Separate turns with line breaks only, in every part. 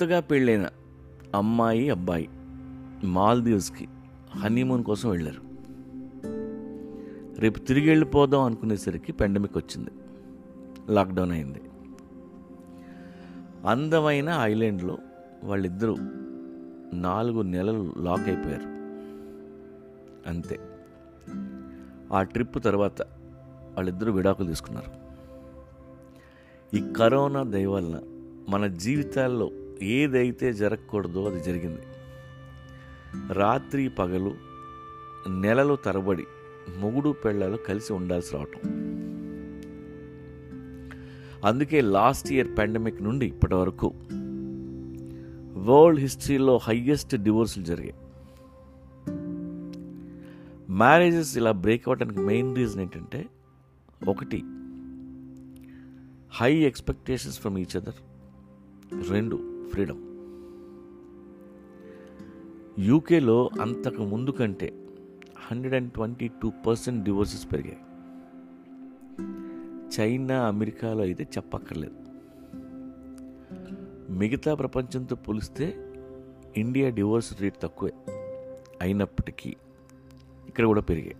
కొత్తగా పెళ్ళైన అమ్మాయి అబ్బాయి మాల్దీవ్స్కి హనీమూన్ కోసం వెళ్ళారు. రేపు తిరిగి వెళ్ళిపోదాం అనుకునేసరికి పెండమిక్ వచ్చింది. లాక్డౌన్ అయింది. అందమైన ఐలాండ్లో వాళ్ళిద్దరూ నాలుగు నెలలు లాక్ అయిపోయారు. అంతే. ఆ ట్రిప్ తర్వాత వాళ్ళిద్దరూ విడాకులు తీసుకున్నారు. ఈ కరోనా దయ వలన మన జీవితాల్లో ఏదైతే జరగకూడదో అది జరిగింది. రాత్రి పగలు నెలలు తరబడి మొగుడు పెళ్ళలు కలిసి ఉండాల్సి రావటం. అందుకే లాస్ట్ ఇయర్ పాండమిక్ నుండి ఇప్పటి వరకు వరల్డ్ హిస్టరీలో హయ్యెస్ట్ డివోర్సులు జరిగాయి. మ్యారేజెస్ ఇలా బ్రేక్ అవ్వడానికి మెయిన్ రీజన్ ఏంటంటే ఒకటి high expectations from each other. రెండు ఫ్రీడమ్. యూకేలో అంతకు ముందు కంటే hundred and twenty two percent divorces పెరిగాయి. చైనా అమెరికాలో అయితే చెప్పక్కర్లేదు. మిగతా ప్రపంచంతో పోలిస్తే ఇండియా డివోర్స్ రేట్ తక్కువే అయినప్పటికీ ఇక్కడ కూడా పెరిగాయి.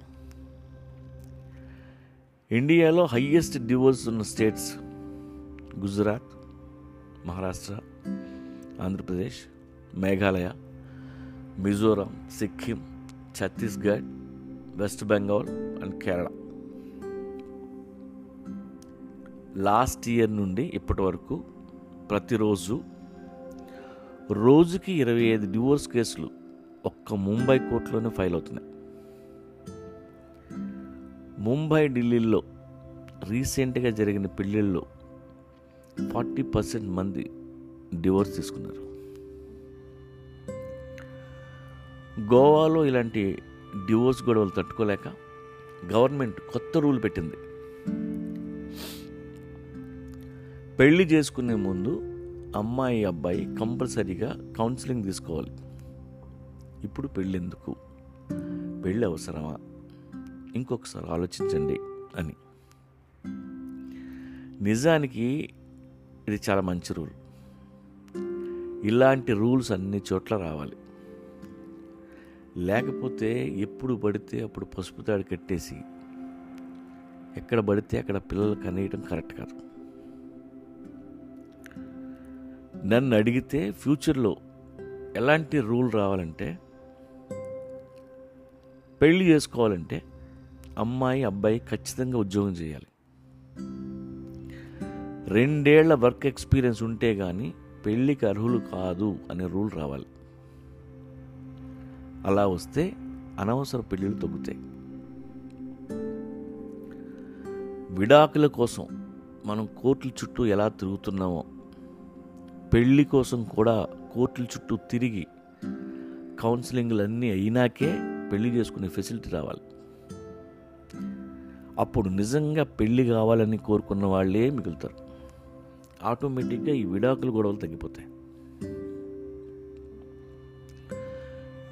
ఇండియాలో హయ్యెస్ట్ డివోర్స్ ఉన్న states Gujarat Maharashtra Andhra Pradesh Meghalaya Mizoram Sikkim Chhattisgarh West Bengal and Kerala. Last year నుండి ఇప్పటి వరకు ప్రతిరోజు రోజుకి ఇరవై ఐదు డివోర్స్ కేసులు ఒక్క ముంబై కోర్టులోనే ఫైల్ అవుతున్నాయి. ముంబై ఢిల్లీలో రీసెంట్గా జరిగిన పెళ్ళిళ్ళలో ఫార్టీ పర్సెంట్ మంది డివోర్స్ తీసుకున్నారు. గోవాలో ఇలాంటి డివోర్స్ గొడవలు తట్టుకోలేక గవర్నమెంట్ కొత్త రూల్ పెట్టింది. పెళ్ళి చేసుకునే ముందు అమ్మాయి అబ్బాయి కంపల్సరీగా కౌన్సిలింగ్ తీసుకోవాలి. ఇప్పుడు పెళ్ళెందుకు? పెళ్ళి అవసరమా? ఇంకొకసారి ఆలోచించండి అని. నిజానికి ఇది చాలా మంచి రూల్. ఇలాంటి రూల్స్ అన్ని చోట్ల రావాలి. లేకపోతే ఎప్పుడు పడితే అప్పుడు పసుపు తాడు కట్టేసి ఎక్కడ పడితే అక్కడ పిల్లలు కనేయటం కరెక్ట్ కాదు. నన్ను అడిగితే ఫ్యూచర్లో ఎలాంటి రూల్ రావాలంటే పెళ్ళి చేసుకోవాలంటే అమ్మాయి అబ్బాయి ఖచ్చితంగా ఉద్యోగం చేయాలి. రెండేళ్ళ వర్క్ ఎక్స్పీరియన్స్ ఉంటే కానీ పెళ్ళికి అర్హులు కాదు అనే రూల్ రావాలి. అలా వస్తే అనవసర పెళ్ళిళ్ళు తగ్గుతాయి. విడాకుల కోసం మనం కోర్టుల చుట్టూ ఎలా తిరుగుతున్నామో పెళ్ళి కోసం కూడా కోర్టుల చుట్టూ తిరిగి కౌన్సిలింగ్లు అన్నీ అయినాకే పెళ్ళి చేసుకునే ఫెసిలిటీ రావాలి. అప్పుడు నిజంగా పెళ్ళి కావాలని కోరుకున్న వాళ్ళే మిగులుతారు. ఆటోమేటిక్గా ఈ విడాకుల గొడవలు తగ్గిపోతాయి.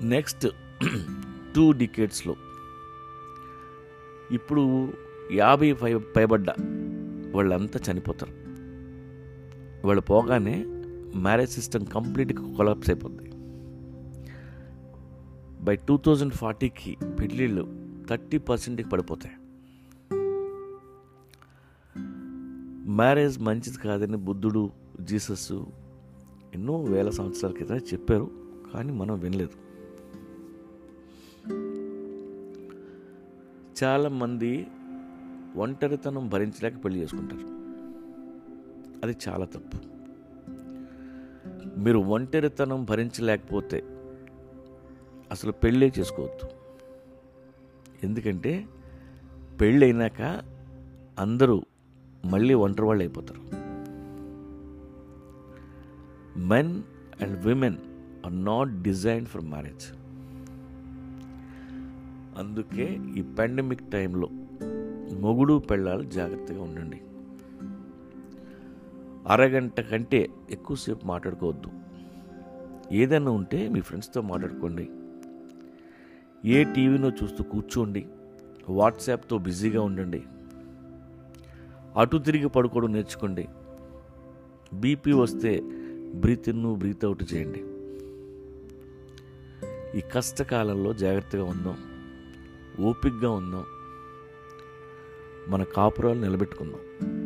నెక్స్ట్ టూ డికేట్స్లో. ఇప్పుడు యాభై పై పైబడ్డ వాళ్ళంతా చనిపోతారు. వాళ్ళు పోగానే మ్యారేజ్ సిస్టమ్ కంప్లీట్గా కొలాప్స్ అయిపోద్ది. బై టూ థౌజండ్ ఫార్టీకి పెళ్ళిళ్ళు థర్టీ పర్సెంట్కి పడిపోతాయి. మ్యారేజ్ మంచిది కాదని బుద్ధుడు జీసస్ ఎన్నో వేల సంవత్సరాల క్రితమే చెప్పారు కానీ మనం వినలేదు. చాలామంది ఒంటరితనం భరించలేక పెళ్ళి చేసుకుంటారు. అది చాలా తప్పు. మీరు ఒంటరితనం భరించలేకపోతే అసలు పెళ్ళే చేసుకోవద్దు. ఎందుకంటే పెళ్ళైనాక అందరూ మళ్ళీ ఒంటరి వాళ్ళు అయిపోతారు. Men and women are not design for marriage అందుకే ఈ పాండమిక్ టైంలో మొగుడు పెళ్ళాలు జాగ్రత్తగా ఉండండి. అరగంట కంటే ఎక్కువసేపు మాట్లాడుకోవద్దు. ఏదైనా ఉంటే మీ ఫ్రెండ్స్తో మాట్లాడుకోండి. ఏ టీవీనో చూస్తూ కూర్చోండి. వాట్సాప్తో బిజీగా ఉండండి. అటు తిరిగి పడుకోవడం నేర్చుకోండి. బీపీ వస్తే బ్రీత్ ఇన్ బ్రీత్ అవుట్ చేయండి. ఈ కష్టకాలంలో జాగ్రత్తగా ఉందాం. ఓపిక్గా ఉందాం. మన కాపురాలు నిలబెట్టుకుందాం.